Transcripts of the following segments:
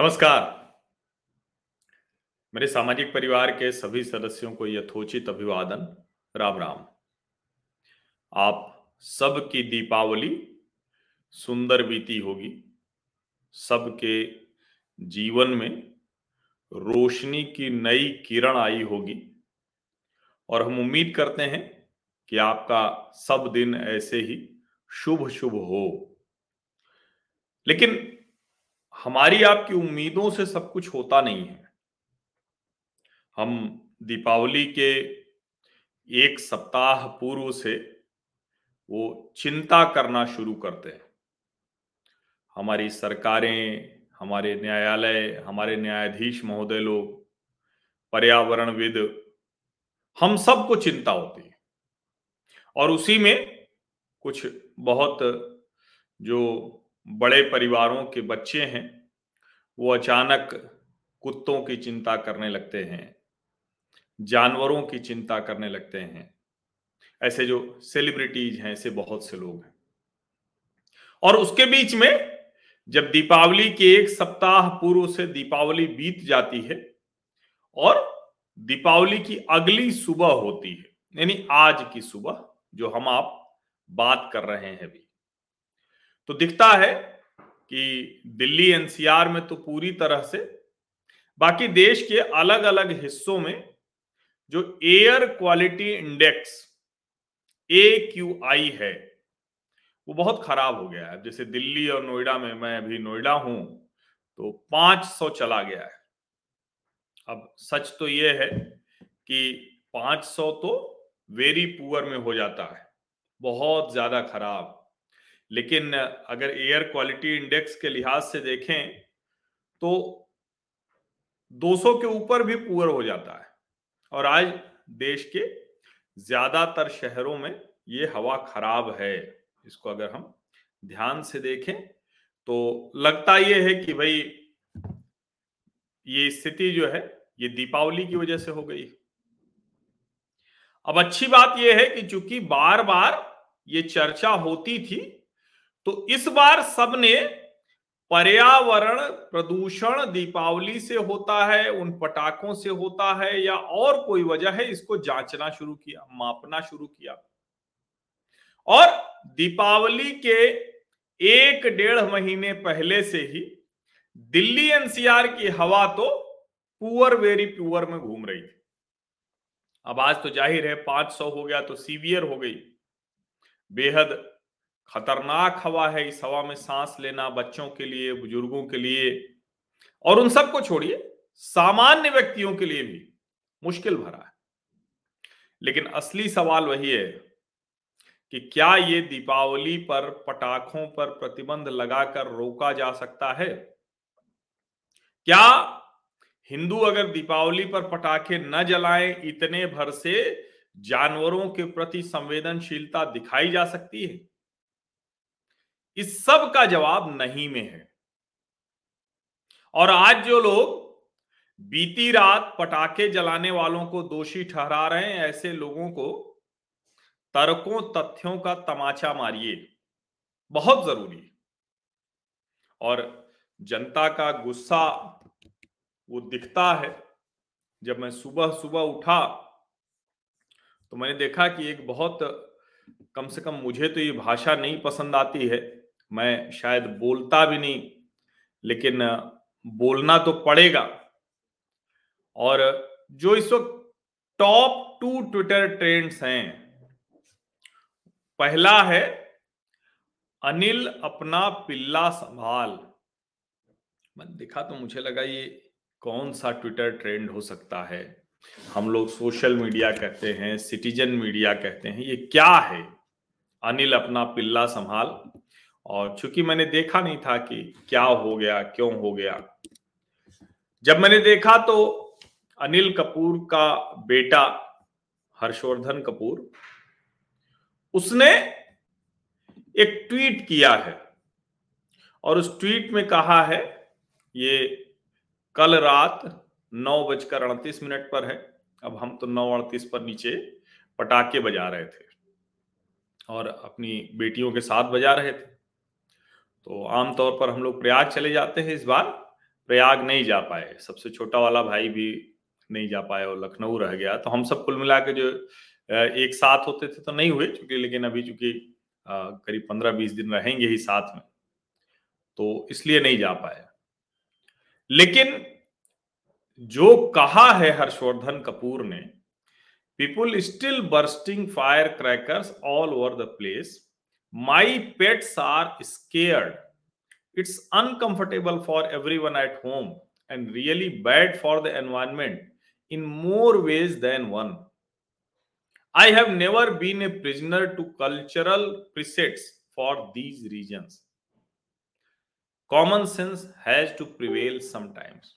नमस्कार। मेरे सामाजिक परिवार के सभी सदस्यों को यथोचित अभिवादन। राम राम। आप सबकी दीपावली सुंदर बीती होगी। सबके जीवन में रोशनी की नई किरण आई होगी। और हम उम्मीद करते हैं कि आपका सब दिन ऐसे ही शुभ शुभ हो। लेकिन हमारी आपकी उम्मीदों से सब कुछ होता नहीं है। हम दीपावली के एक सप्ताह पूर्व से वो चिंता करना शुरू करते हैं। हमारी सरकारें, हमारे न्यायालय, हमारे न्यायाधीश महोदय लोग, पर्यावरणविद, हम सबको चिंता होती है। और उसी में कुछ बहुत जो बड़े परिवारों के बच्चे हैं, वो अचानक कुत्तों की चिंता करने लगते हैं, जानवरों की चिंता करने लगते हैं। ऐसे जो सेलिब्रिटीज हैं, ऐसे बहुत से लोग हैं। और उसके बीच में जब दीपावली के एक सप्ताह पूर्व से दीपावली बीत जाती है और दीपावली की अगली सुबह होती है, यानी आज की सुबह जो हम आप बात कर रहे हैं अभी तो दिखता है कि दिल्ली एनसीआर में तो पूरी तरह से, बाकी देश के अलग अलग हिस्सों में जो air quality index A Q I है, वो बहुत खराब हो गया है। जैसे दिल्ली और नोएडा में, मैं अभी नोएडा हूँ तो 500 चला गया है। अब सच तो ये है कि 500 तो वेरी पुअर में हो जाता है, बहुत ज़्यादा खराब। लेकिन अगर एयर क्वालिटी इंडेक्स के लिहाज से देखें तो 200 के ऊपर भी पुअर हो जाता है। और आज देश के ज़्यादातर शहरों में ये हवा खराब है। इसको अगर हम ध्यान से देखें तो लगता ये है कि भाई, ये स्थिति जो है, ये दीपावली की वजह से हो गई। अब अच्छी बात यह है कि चूँकि बार बार ये चर्चा होती थी तो इस बार सबने पर्यावरण प्रदूषण दीपावली से होता है, उन पटाखों से होता है या और कोई वजह है, इसको जांचना शुरू किया, मापना शुरू किया। और दीपावली के एक डेढ़ महीने पहले से ही दिल्ली एनसीआर की हवा तो पुअर वेरी पुअर में घूम रही थी। अब आज तो ज़ाहिर है 500 हो गया तो सीवियर हो गई। बेहद खतरनाक हवा है, इस हवा में सांस लेना बच्चों के लिए, बुज़ुर्गों के लिए। और उन सबको छोड़िए, सामान्य व्यक्तियों के लिए भी मुश्किल भरा है। लेकिन असली सवाल वही है कि क्या ये दीपावली पर पटाखों पर प्रतिबंध लगाकर रोका जा सकता है? क्या हिंदू अगर दीपावली पर पटाखे न जलाएँ, इतने भर से जानवरों के प्रति संवेदनशीलता दिखाई जा सकती है? इस सब का जवाब नहीं में है। और आज जो लोग बीती रात पटाखे जलाने वालों को दोषी ठहरा रहे हैं, ऐसे लोगों को तर्कों तथ्यों का तमाचा मारिए। बहुत ज़रूरी और जनता का गुस्सा वो दिखता है। जब मैं सुबह सुबह उठा तो मैंने देखा कि एक बहुत कम से कम मुझे तो ये भाषा नहीं पसंद आती है। मैं शायद बोलता भी नहीं, लेकिन बोलना तो पड़ेगा। और जो इस वक्त टॉप टू ट्विटर ट्रेंड्स हैं, पहला है अनिल अपना पिल्ला संभाल। मैं देखा तो मुझे लगा ये कौन सा ट्विटर ट्रेंड हो सकता है। हम लोग सोशल मीडिया कहते हैं सिटीजन मीडिया कहते हैं, ये क्या है? अनिल अपना पिल्ला संभाल। और चूँकि मैंने देखा नहीं था कि क्या हो गया, क्यों हो गया। जब मैंने देखा तो अनिल कपूर का बेटा हर्षवर्धन कपूर, उसने एक ट्वीट किया है और उस ट्वीट में कहा है, ये कल रात नौ बजकर अड़तीस मिनट पर है, अब हम तो नौ अड़तीस पर नीचे पटाखे बजा रहे थे और अपनी बेटियों के साथ बजा रहे थे। तो आमतौर पर हम लोग प्रयाग चले जाते हैं इस बार। प्रयाग नहीं जा पाए। सबसे छोटा वाला भाई भी नहीं जा पाए और लखनऊ रह गया। तो हम सब कुल मिला के जो एक साथ होते थे तो नहीं हुए चूँकि, लेकिन अभी चूँकि करीब पंद्रह बीस दिन रहेंगे ही साथ में। तो इसलिए नहीं जा पाए। लेकिन जो कहा है हर्षवर्धन कपूर ने people still bursting fire crackers all over the place my pets are scared it's uncomfortable for everyone at home and really bad for the environment in more ways than one I have never been a prisoner to cultural presets for these reasons. Common sense has to prevail sometimes.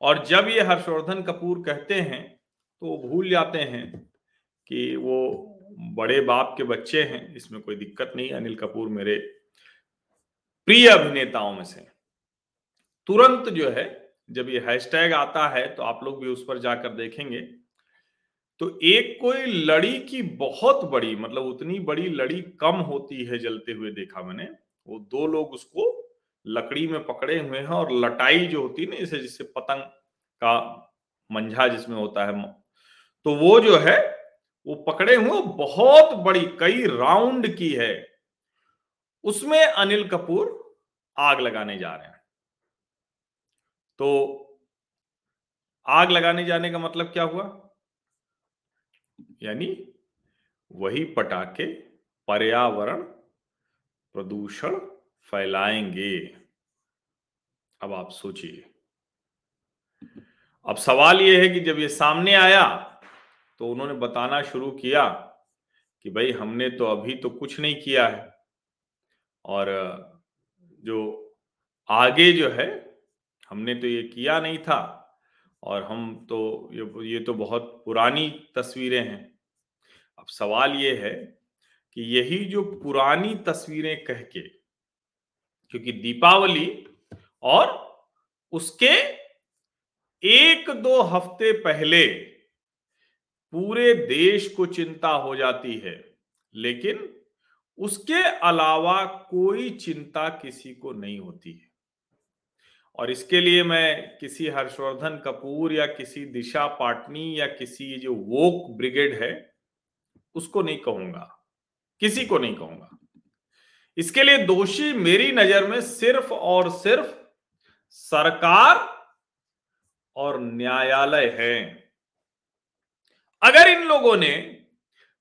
और जब ये हर्षवर्धन कपूर कहते हैं तो भूल जाते हैं कि वो बड़े बाप के बच्चे हैं, इसमें कोई दिक्कत नहीं अनिल कपूर मेरे प्रिय अभिनेताओं में से तुरंत जो है, जब ये हैशटैग आता है तो आप लोग भी उस पर जाकर देखेंगे। तो एक कोई लड़ी की बहुत बड़ी मतलब उतनी बड़ी लड़ी कम होती है जलते हुए देखा मैंने, वो दो लोग उसको लकड़ी में पकड़े हुए हैं और लटाई जो होती है ना, इसे जिससे पतंग का मंझा जिसमें होता है तो वो जो है वो पकड़े हुए बहुत बड़ी, कई राउंड की है। उसमें अनिल कपूर आग लगाने जा रहे हैं। तो आग लगाने जाने का मतलब क्या हुआ? यानी वही पटाखे पर्यावरण प्रदूषण फैलाएँगे। अब आप सोचिए। अब सवाल यह है कि जब ये सामने आया तो उन्होंने बताना शुरू किया कि भाई, हमने तो अभी तो कुछ नहीं किया है। और, जो आगे जो है, हमने तो ये किया नहीं था। और हम तो ये ये तो बहुत पुरानी तस्वीरें हैं। अब सवाल ये है कि यही जो पुरानी तस्वीरें कह के, क्योंकि दीपावली और उसके एक दो हफ़्ते पहले पूरे देश को चिंता हो जाती है। लेकिन उसके अलावा कोई चिंता किसी को नहीं होती है। और इसके लिए मैं किसी हर्षवर्धन कपूर या किसी दिशा पाटनी या किसी जो वोक ब्रिगेड है, उसको नहीं कहूँगा। किसी को नहीं कहूँगा। इसके लिए दोषी मेरी नज़र में सिर्फ़ और सिर्फ़ सरकार और न्यायालय है। अगर इन लोगों ने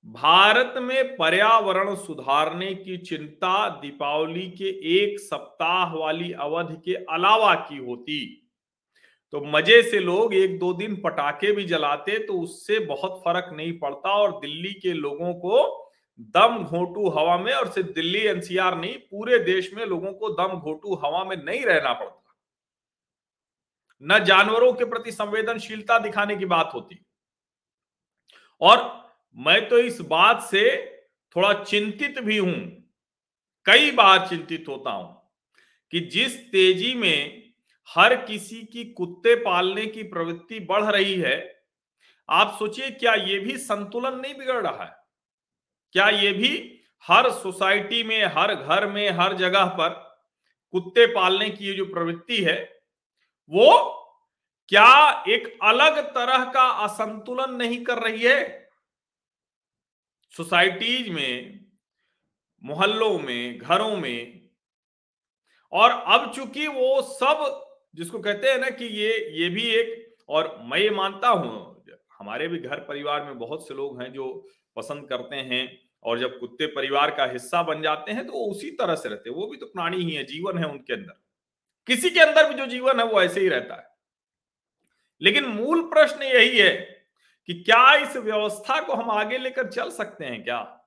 भारत में पर्यावरण सुधारने की चिंता दीपावली के एक सप्ताह वाली अवधि के अलावा की होती तो मज़े से लोग एक दो दिन पटाखे भी जलाते तो उससे बहुत फ़र्क नहीं पड़ता और दिल्ली के लोगों को दम घोटू हवा में और सिर्फ़ दिल्ली एनसीआर नहीं, पूरे देश में लोगों को दम घोटू हवा में नहीं रहना पड़ता। न जानवरों के प्रति संवेदनशीलता दिखाने की बात होती। और मैं तो इस बात से थोड़ा चिंतित भी हूँ, कई बार चिंतित होता हूँ, कि जिस तेज़ी में हर किसी की कुत्ते पालने की प्रवृत्ति बढ़ रही है, आप सोचिए क्या ये भी संतुलन नहीं बिगड़ रहा है? क्या ये भी हर सोसाइटी में, हर घर में, हर जगह पर कुत्ते पालने की जो प्रवृत्ति है, वो क्या एक अलग तरह का असंतुलन नहीं कर रही है? सोसाइटीज में, मोहल्लों में, घरों में, और अब चूँकि वो सब, जिसको कहते हैं ना कि ये ये भी एक, और मैं ये मानता हूँ, हमारे भी घर परिवार में बहुत से लोग हैं जो पसंद करते हैं, और जब कुत्ते परिवार का हिस्सा बन जाते हैं तो वो उसी तरह से रहते हैं। वो भी तो प्राणी ही है, जीवन है उनके अंदर। किसी के अंदर भी जो जीवन है, वो ऐसे ही रहता है। लेकिन मूल प्रश्न यही है कि क्या इस व्यवस्था को हम आगे लेकर चल सकते हैं क्या?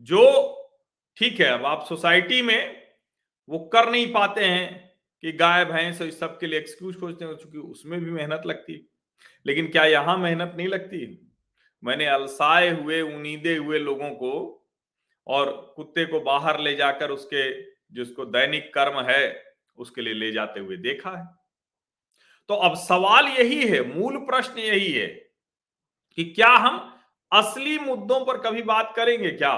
जो ठीक है, अब आप सोसाइटी में वो कर नहीं पाते हैं कि गाय भैंस और इस सब के लिए एक्सक्यूज खोजते हैं, क्योंकि उसमें भी मेहनत लगती है। लेकिन क्या यहाँ मेहनत नहीं लगती? मैंने अलसाए हुए, उनीदे हुए लोगों को और कुत्ते को बाहर ले जाकर उसके, जिसको दैनिक कर्म है, उसके लिए ले जाते हुए देखा है। तो अब सवाल यही है, मूल प्रश्न यही है कि क्या हम असली मुद्दों पर कभी बात करेंगे क्या?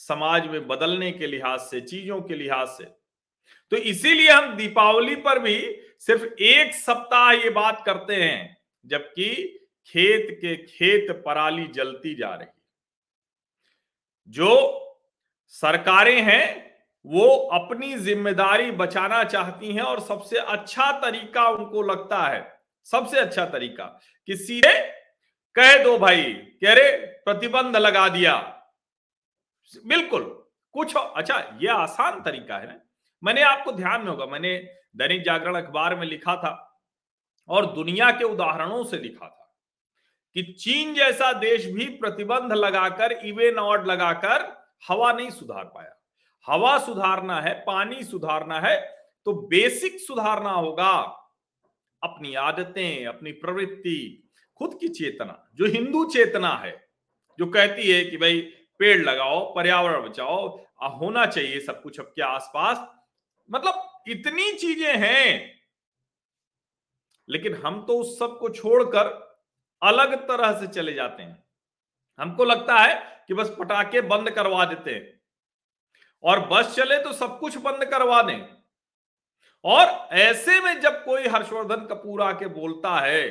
समाज में बदलने के लिहाज से, चीज़ों के लिहाज से। तो इसीलिए हम दीपावली पर भी सिर्फ़ एक सप्ताह ये बात करते हैं, जबकि खेत के खेत पराली जलती जा रही जो सरकारें हैं वो अपनी ज़िम्मेदारी बचाना चाहती हैं और सबसे अच्छा तरीका उनको लगता है। सबसे अच्छा तरीका। कि सीधे कह दो भाई, कह रहे प्रतिबंध लगा दिया। बिल्कुल, कुछ अच्छा ये आसान तरीका है ना? मैंने आपको ध्यान में होगा, मैंने दैनिक जागरण अखबार में लिखा था और दुनिया के उदाहरणों से लिखा था कि चीन जैसा देश भी प्रतिबंध लगाकर, इवेन ऑड लगाकर हवा नहीं सुधार पाया। हवा सुधारना है, पानी सुधारना है तो बेसिक सुधारना होगा। अपनी आदतें, अपनी प्रवृत्ति, खुद की चेतना, जो हिंदू चेतना है, जो कहती है कि भाई पेड़ लगाओ, पर्यावरण बचाओ होना चाहिए सब कुछ आपके आसपास। मतलब इतनी चीज़ें हैं, लेकिन हम तो उस सबको छोड़कर अलग तरह से चले जाते हैं। हमको लगता है कि बस पटाखे बंद करवा देते हैं। और बस चले तो सब कुछ बंद करवा दें। और ऐसे में जब कोई हर्षवर्धन कपूर आके बोलता है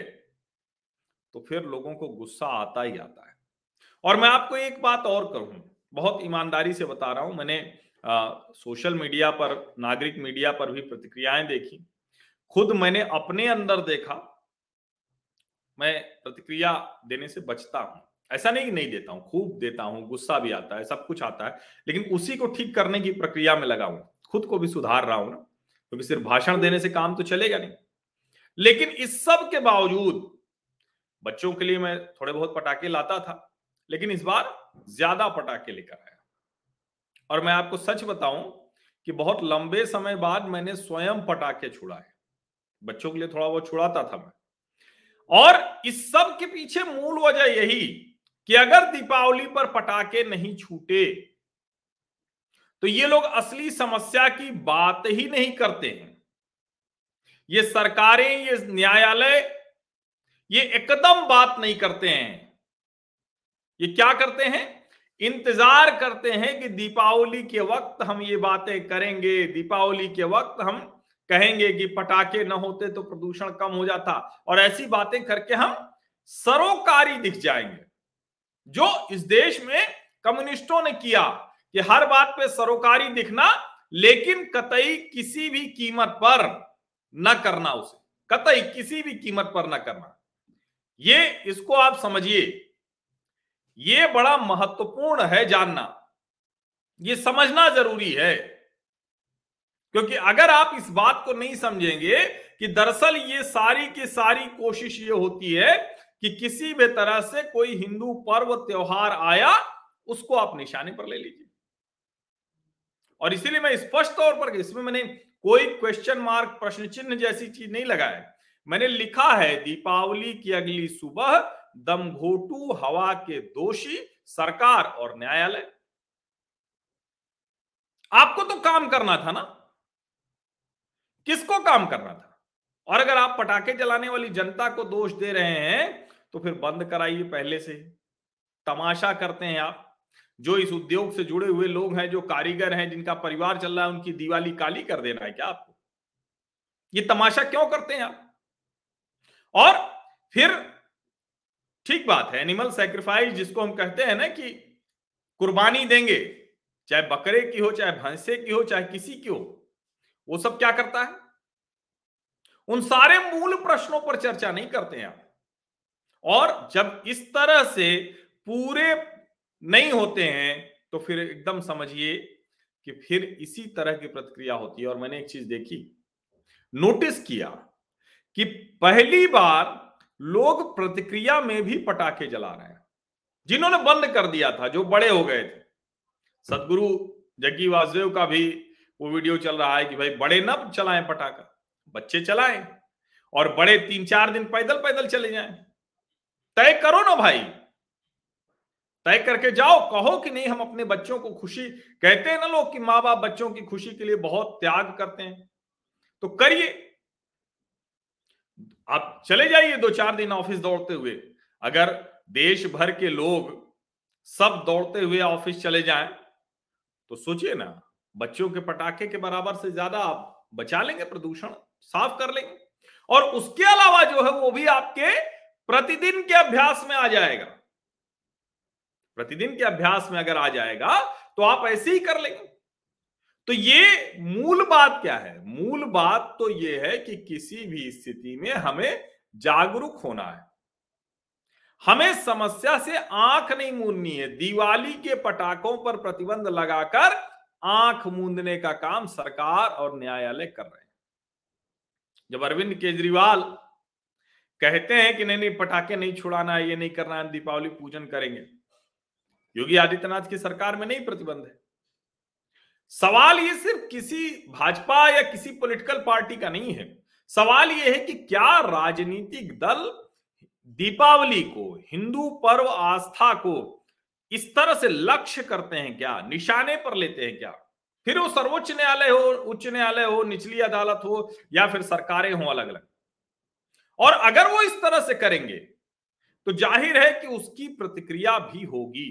तो फिर लोगों को गुस्सा आता ही आता है। और मैं आपको एक बात और कहूँ बहुत ईमानदारी से बता रहा हूँ मैंने आ, सोशल मीडिया पर नागरिक मीडिया पर भी प्रतिक्रियाएँ देखी। खुद मैंने अपने अंदर देखा मैं प्रतिक्रिया देने से बचता हूँ। ऐसा नहीं कि नहीं देता हूँ, खूब देता हूँ, गुस्सा भी आता है, सब कुछ आता है, लेकिन उसी को ठीक करने की प्रक्रिया में लगा हूँ। खुद को भी सुधार रहा हूँ ना, क्योंकि सिर्फ़ भाषण देने से काम तो चलेगा नहीं। लेकिन इस सब के बावजूद बच्चों के लिए मैं थोड़े बहुत पटाखे लाता था, लेकिन इस बार ज़्यादा पटाखे लेकर आया। और मैं आपको सच बताऊँ कि बहुत लंबे समय बाद मैंने स्वयं पटाखे छुड़ाए। बच्चों के लिए थोड़ा बहुत छुड़ाता था मैं। और इस सब के पीछे मूल वजह यही कि अगर दीपावली पर पटाखे नहीं छूटे तो ये लोग असली समस्या की बात ही नहीं करते हैं। ये सरकारें, ये न्यायालय, ये एकदम बात नहीं करते हैं। ये क्या करते हैं? इंतज़ार करते हैं कि दीपावली के वक्त हम ये बातें करेंगे। दीपावली के वक्त हम कहेंगे कि पटाखे न होते तो प्रदूषण कम हो जाता। और ऐसी बातें करके हम सरोकारी दिख जाएँगे। जो इस देश में कम्युनिस्टों ने किया कि हर बात पे सरोकारी दिखना, लेकिन कतई किसी भी कीमत पर न करना उसे। कतई किसी भी कीमत पर न करना। ये इसको आप समझिए। ये बड़ा महत्वपूर्ण है जानना। ये समझना ज़रूरी है। क्योंकि अगर आप इस बात को नहीं समझेंगे कि दरअसल ये सारी की सारी कोशिश ये होती है कि किसी भी तरह से कोई हिंदू पर्व, त्योहार आया, उसको आप निशाने पर ले लीजिए। और इसीलिए मैं स्पष्ट तौर पर, इसमें मैंने कोई क्वेश्चन मार्क प्रश्न चिन्ह जैसी चीज़ नहीं लगाया मैंने लिखा है, दीपावली की अगली सुबह दमघोटू हवा के दोषी, सरकार और न्यायालय। आपको तो काम करना था ना? किसको काम करना था? और अगर आप पटाखे जलाने वाली जनता को दोष दे रहे हैं तो फिर बंद कराइए पहले से। तमाशा करते हैं आप। जो इस उद्योग से जुड़े हुए लोग हैं, जो कारीगर हैं, जिनका परिवार चल रहा है, उनकी दिवाली काली कर देना है क्या आपको? ये तमाशा क्यों करते हैं आप? और फिर ठीक बात है एनिमल सेक्रीफाइस जिसको हम कहते हैं ना कि कुर्बानी देंगे, चाहे बकरे की हो, चाहे भैंसे की हो, चाहे किसी की हो, वो सब क्या करता है? उन सारे मूल प्रश्नों पर चर्चा नहीं करते हैं आप। और जब इस तरह से पूरे नहीं होते हैं तो फिर एकदम समझिए कि फिर इसी तरह की प्रतिक्रिया होती है। और मैंने एक चीज़ देखी, नोटिस किया कि पहली बार लोग प्रतिक्रिया में भी पटाखे जला रहे हैं। जिन्होंने बंद कर दिया था, जो बड़े हो गए थे। सदगुरु जग्गी वासुदेव का भी वो वीडियो चल रहा है कि भाई बड़े न चलाएँ पटाखा, बच्चे चलाएँ और बड़े तीन चार दिन पैदल पैदल चले जाएँ। तय करो ना भाई। तय करके जाओ, कहो कि नहीं, हम अपने बच्चों को खुशी कहते हैं ना लोग कि माँ बाप बच्चों की खुशी के लिए बहुत त्याग करते हैं। तो करिए। आप चले जाइए दो चार दिन ऑफ़िस दौड़ते हुए। अगर देश भर के लोग सब दौड़ते हुए ऑफ़िस चले जाएँ तो सोचिए ना, बच्चों के पटाखे के बराबर से ज़्यादा आप बचा लेंगे, प्रदूषण साफ़ कर लेंगे। और उसके अलावा जो है, वो भी आपके प्रतिदिन के अभ्यास में आ जाएगा। प्रतिदिन के अभ्यास में अगर आ जाएगा तो आप ऐसे ही कर लेंगे। तो ये मूल बात क्या है? मूल बात तो ये है कि किसी भी स्थिति में हमें जागरूक होना है। हमें समस्या से आँख नहीं मूंदनी है। दिवाली के पटाखों पर प्रतिबंध लगाकर आँख मूंदने का काम सरकार और न्यायालय कर रहे हैं। जब अरविंद केजरीवाल कहते हैं कि नहीं नहीं, पटाखे नहीं छुड़ाना है, ये नहीं करना है दीपावली पूजन करेंगे। योगी आदित्यनाथ की सरकार में नहीं प्रतिबंध है। सवाल ये सिर्फ़ किसी भाजपा या किसी पॉलिटिकल पार्टी का नहीं है। सवाल ये है कि क्या राजनीतिक दल दीपावली को, हिंदू पर्व आस्था को इस तरह से लक्ष्य करते हैं क्या, निशाने पर लेते हैं क्या? फिर वो सर्वोच्च न्यायालय हो, उच्च न्यायालय हो, निचली अदालत हो, या फिर सरकारें हो अलग अलग और अगर वो इस तरह से करेंगे तो ज़ाहिर है कि उसकी प्रतिक्रिया भी होगी।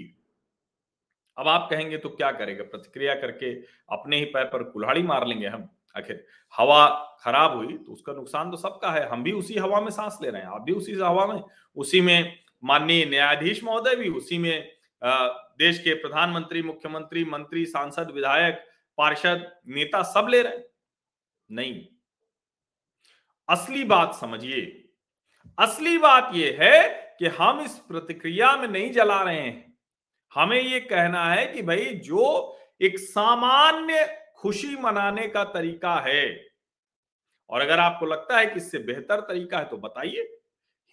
अब आप कहेंगे तो क्या करेगा? प्रतिक्रिया करके अपने ही पैर पर कुल्हाड़ी मार लेंगे हम। आखिर, हवा खराब हुई तो उसका नुकसान तो सबका है। हम भी उसी हवा में सांस ले रहे हैं, आप भी उसी हवा में। उसी में माननीय न्यायाधीश महोदय भी, उसी में देश के प्रधानमंत्री, मुख्यमंत्री, मंत्री, सांसद, विधायक, पार्षद, नेता सब ले रहे हैं। नहीं। असली बात समझिए। असली बात यह है कि हम इस प्रतिक्रिया में नहीं जला रहे हैं। हमें ये कहना है कि भाई, जो एक सामान्य खुशी मनाने का तरीका है, और अगर आपको लगता है कि इससे बेहतर तरीका है तो बताइए।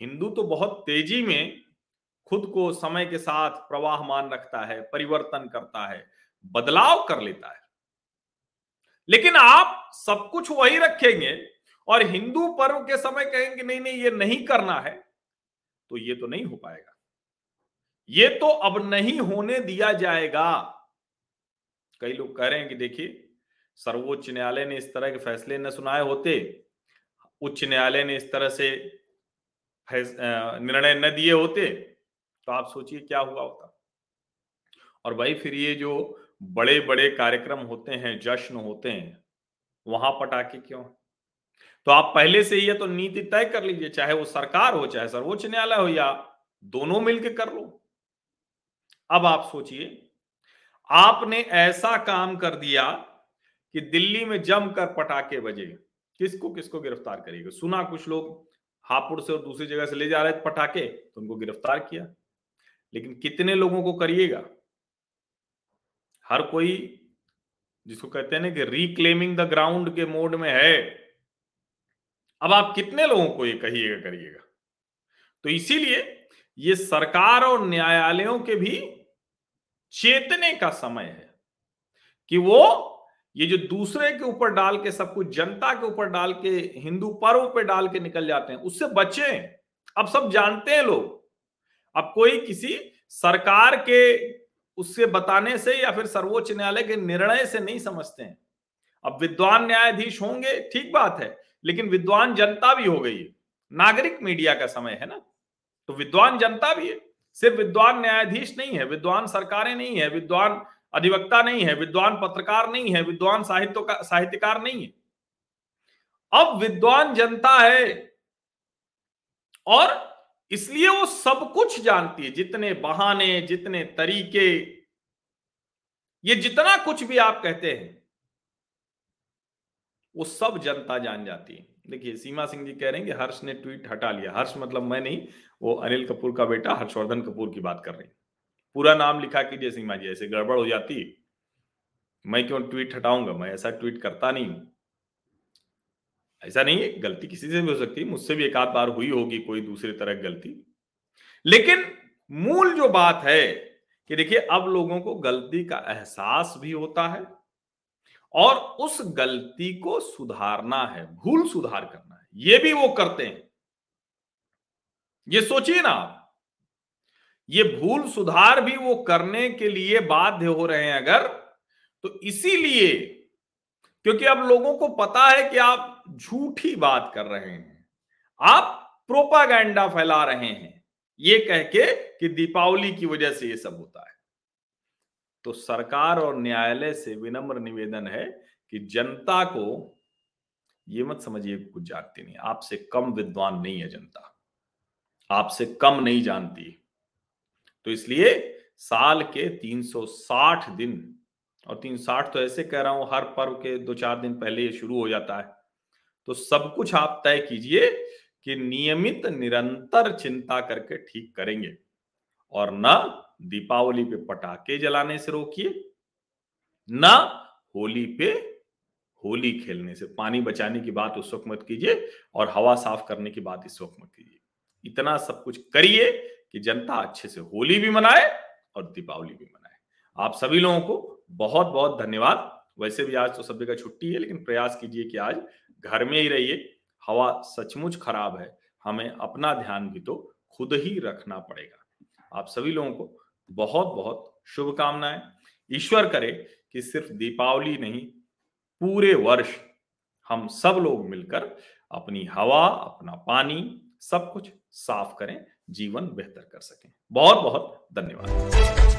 हिंदू तो बहुत तेज़ी में खुद को समय के साथ प्रवाहमान रखता है, परिवर्तन करता है, बदलाव कर लेता है। लेकिन आप सब कुछ वही रखेंगे और हिंदू पर्व के समय कहेंगे, नहीं नहीं, ये नहीं करना है तो ये तो नहीं हो पाएगा। ये तो अब नहीं होने दिया जाएगा। कई लोग कह रहे हैं कि देखिए, सर्वोच्च न्यायालय ने इस तरह के फैसले न सुनाए होते, उच्च न्यायालय ने इस तरह से निर्णय न दिए होते तो आप सोचिए क्या हुआ होता। और भाई फिर ये जो बड़े बड़े कार्यक्रम होते हैं, जश्न होते हैं, वहाँ पटाखे क्यों तो आप पहले से ही तो नीति तय कर लीजिए, चाहे वो सरकार हो, चाहे सर्वोच्च न्यायालय हो, या दोनों मिलकर कर लो। अब आप सोचिए, आपने ऐसा काम कर दिया कि दिल्ली में जमकर पटाखे बजे। किसको किसको गिरफ़्तार करेगा? सुना कुछ लोग, हापुड़ से और दूसरी जगह से ले जा रहे थे पटाखे तो उनको गिरफ़्तार किया। लेकिन कितने लोगों को करिएगा? हर कोई जिसको कहते हैं ना कि रिक्लेमिंग द ग्राउंड के मोड में है अब आप कितने लोगों को ये कहिएगा, करिएगा? तो इसीलिए ये सरकार और न्यायालयों के भी चेतने का समय है कि वो ये जो दूसरे के ऊपर डाल के सब कुछ, जनता के ऊपर डाल के, हिंदू पर्व पे डाल के निकल जाते हैं, उससे बचे। अब सब जानते हैं लोग। अब कोई किसी सरकार के उससे बताने से या फिर सर्वोच्च न्यायालय के निर्णय से नहीं समझते हैं। अब विद्वान न्यायाधीश होंगे, ठीक बात है लेकिन विद्वान जनता भी हो गई है। नागरिक मीडिया का समय है ना? तो विद्वान जनता भी है। सिर्फ़ विद्वान न्यायाधीश नहीं है, विद्वान सरकारें नहीं है, विद्वान अधिवक्ता नहीं है, विद्वान पत्रकार नहीं है, विद्वान साहित्य साहित्यकार नहीं है। अब विद्वान जनता है और इसलिए वो सब कुछ जानती है, जितने बहाने, जितने तरीके, ये जितना कुछ भी आप कहते हैं वो सब जनता जान जाती है। देखिए, सीमा सिंह जी कह रहे हैं कि हर्ष ने ट्वीट हटा लिया। हर्ष मतलब मैं नहीं, वो अनिल कपूर का बेटा हर्षवर्धन कपूर की बात कर रही पूरा नाम लिखा कीजिए सीमा जी, ऐसे गड़बड़ हो जाती मैं क्यों ट्वीट हटाऊँगा? मैं ऐसा ट्वीट करता नहीं हूँ। ऐसा नहीं है गलती किसी से भी हो सकती है, मुझसे भी एक आध बार हुई होगी कोई दूसरी तरह गलती। लेकिन मूल जो बात है कि देखिए, अब लोगों को गलती का एहसास भी होता है और उस गलती को सुधारना है, भूल सुधार करना है। ये भी वो करते हैं। ये सोचिए ना आप, ये भूल सुधार भी वो करने के लिए बाध्य हो रहे हैं अगर तो इसीलिए, क्योंकि अब लोगों को पता है कि आप झूठी बात कर रहे हैं, आप प्रोपागैंडा फैला रहे हैं, ये कह के कि दीपावली की वजह से ये सब होता है। तो सरकार और न्यायालय से विनम्र निवेदन है कि जनता को ये मत समझिए कुछ जानती नहीं आपसे कम विद्वान नहीं है जनता। आपसे कम नहीं जानती। तो इसलिए साल के 360 दिन, और 360 तो ऐसे कह रहा हूँ, हर पर्व के दो चार दिन पहले ये शुरू हो जाता है। तो सब कुछ आप तय कीजिए कि नियमित निरंतर चिंता करके ठीक करेंगे, और न दीपावली पे पटाखे जलाने से रोकिए, न होली पे होली खेलने से। पानी बचाने की बात उस वक्त मत कीजिए और हवा साफ़ करने की बात इस वक्त मत कीजिए। इतना सब कुछ करिए कि जनता अच्छे से होली भी मनाए और दीपावली भी मनाए। आप सभी लोगों को बहुत बहुत धन्यवाद। वैसे भी आज तो सभी का छुट्टी है, लेकिन प्रयास कीजिए कि आज घर में ही रहिए। हवा सचमुच खराब है। हमें अपना ध्यान भी तो खुद ही रखना पड़ेगा। आप सभी लोगों को बहुत बहुत शुभकामनाएँ। ईश्वर करे कि सिर्फ़ दीपावली नहीं, पूरे वर्ष हम सब लोग मिलकर अपनी हवा, अपना पानी, सब कुछ साफ़ करें, जीवन बेहतर कर सकें। बहुत बहुत धन्यवाद।